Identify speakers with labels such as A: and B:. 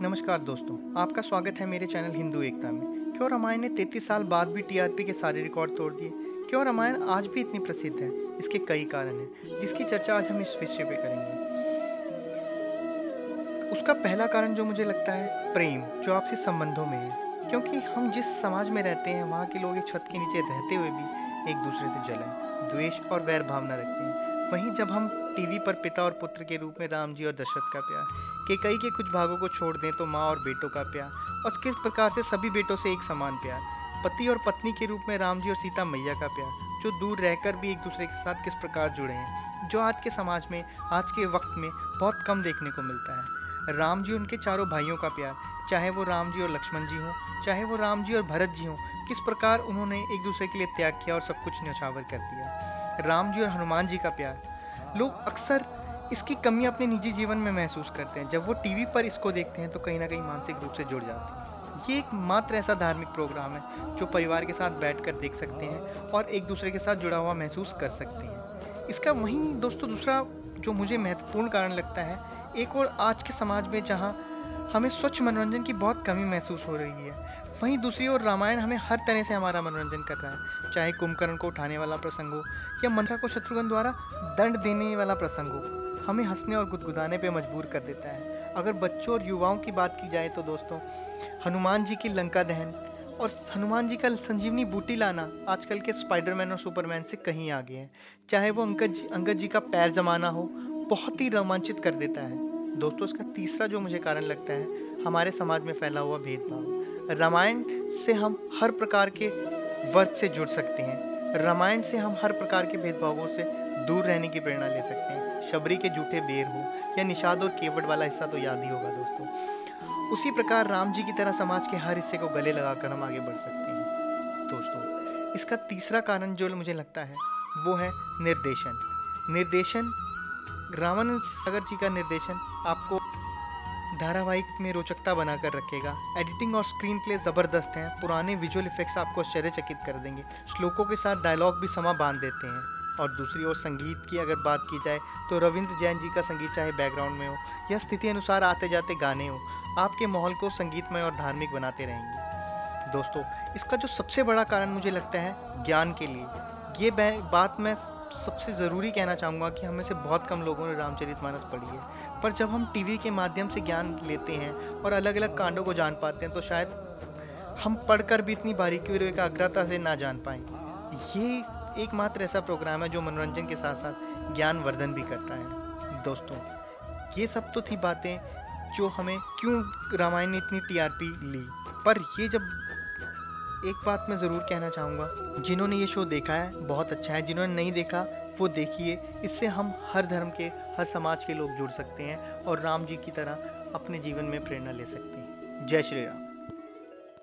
A: नमस्कार दोस्तों, आपका स्वागत है मेरे चैनल हिंदू एकता में। क्यों रामायण ने 33 साल बाद भी टीआरपी के सारे रिकॉर्ड तोड़ दिए? क्यों रामायण आज भी इतनी प्रसिद्ध है? इसके कई कारण हैं, जिसकी चर्चा आज हम इस विषय पे करेंगे। उसका पहला कारण जो मुझे लगता है, प्रेम, जो आपसे संबंधों में है। क्योंकि हम जिस समाज में रहते हैं, वहाँ के लोग एक छत के नीचे रहते हुए भी एक दूसरे से जलन, द्वेष और वैर भावना रखते हैं। वहीं जब हम टीवी पर पिता और पुत्र के रूप में राम जी और दशरथ का प्यार केकई के कुछ भागों को छोड़ दें तो माँ और बेटों का प्यार, और किस प्रकार से सभी बेटों से एक समान प्यार, पति और पत्नी के रूप में राम जी और सीता मैया का प्यार, जो दूर रहकर भी एक दूसरे के साथ किस प्रकार जुड़े हैं, जो आज के समाज में, आज के वक्त में बहुत कम देखने को मिलता है। राम जी उनके चारों भाइयों का प्यार, चाहे वो राम जी और लक्ष्मण जी हों, चाहे वो राम जी और भरत जी हों, किस प्रकार उन्होंने एक दूसरे के लिए त्याग किया और सब कुछ न्यौछावर कर दिया। राम जी और हनुमान जी का प्यार, लोग अक्सर इसकी कमी अपने निजी जीवन में महसूस करते हैं। जब वो टीवी पर इसको देखते हैं तो कहीं ना कहीं मानसिक रूप से जुड़ जाते हैं। ये एक मात्र ऐसा धार्मिक प्रोग्राम है, जो परिवार के साथ बैठकर देख सकते हैं और एक दूसरे के साथ जुड़ा हुआ महसूस कर सकते हैं। इसका वहीं, दोस्तों, दूसरा जो मुझे महत्वपूर्ण कारण लगता है, एक और आज के समाज में जहाँ हमें स्वच्छ मनोरंजन की बहुत कमी महसूस हो रही है, वहीं दूसरी ओर रामायण हमें हर तरह से हमारा मनोरंजन कर रहा है, चाहे कुंभकर्ण को उठाने वाला प्रसंग हो या मंत्रा को शत्रुघ्न द्वारा दंड देने वाला प्रसंग हो। हमें हंसने और गुदगुदाने पे मजबूर कर देता है। अगर बच्चों और युवाओं की बात की जाए तो दोस्तों, हनुमान जी की लंका दहन और हनुमान जी का संजीवनी बूटी लाना आजकल के स्पाइडरमैन और सुपरमैन से कहीं आगे है। चाहे वो अंकद जी, अंगद जी का पैर जमाना हो, बहुत ही रोमांचित कर देता है। दोस्तों, इसका तीसरा जो मुझे कारण लगता है, हमारे समाज में फैला हुआ भेदभाव। रामायण से हम हर प्रकार के वर्ग से जुड़ सकते हैं। रामायण से हम हर प्रकार के भेदभावों से दूर रहने की प्रेरणा ले सकते हैं। शबरी के जूठे बेर हो या निषाद और केवट वाला हिस्सा तो याद ही होगा दोस्तों। उसी प्रकार राम जी की तरह समाज के हर हिस्से को गले लगाकर हम आगे बढ़ सकते हैं। दोस्तों, इसका तीसरा कारण जो मुझे लगता है, वो है निर्देशन। निर्देशन, रामानंद सागर जी का निर्देशन आपको धारावाहिक में रोचकता बनाकर रखेगा। एडिटिंग और स्क्रीन प्ले ज़बरदस्त हैं। पुराने विजुअल इफेक्ट्स आपको आश्चर्यचकित कर देंगे। श्लोकों के साथ डायलॉग भी समा बाँध देते हैं। और दूसरी ओर संगीत की अगर बात की जाए तो रविंद्र जैन जी का संगीत चाहे बैकग्राउंड में हो, या स्थिति अनुसार आते जाते गाने हो, आपके माहौल को संगीतमय और धार्मिक बनाते रहेंगे। दोस्तों, इसका जो सबसे बड़ा कारण मुझे लगता है, ज्ञान के लिए। ये बात मैं सबसे ज़रूरी कहना चाहूँगा कि हमें से बहुत कम लोगों ने रामचरित मानस पढ़ी है। पर जब हम टीवी के माध्यम से ज्ञान लेते हैं और अलग अलग कांडों को जान पाते हैं तो शायद हम पढ़कर भी इतनी बारीकी और एकाग्रता से ना जान पाए। ये एकमात्र ऐसा प्रोग्राम है जो मनोरंजन के साथ साथ ज्ञान वर्धन भी करता है। दोस्तों, ये सब तो थी बातें जो हमें क्यों रामायण ने इतनी टीआरपी ली? पर ये जब एक बात मैं ज़रूर कहना चाहूँगा, जिन्होंने ये शो देखा है, बहुत अच्छा है। जिन्होंने नहीं देखा, वो देखिए, इससे हम हर धर्म के, हर समाज के लोग जुड़ सकते हैं और राम जी की तरह अपने जीवन में प्रेरणा ले सकते हैं। जय श्री राम।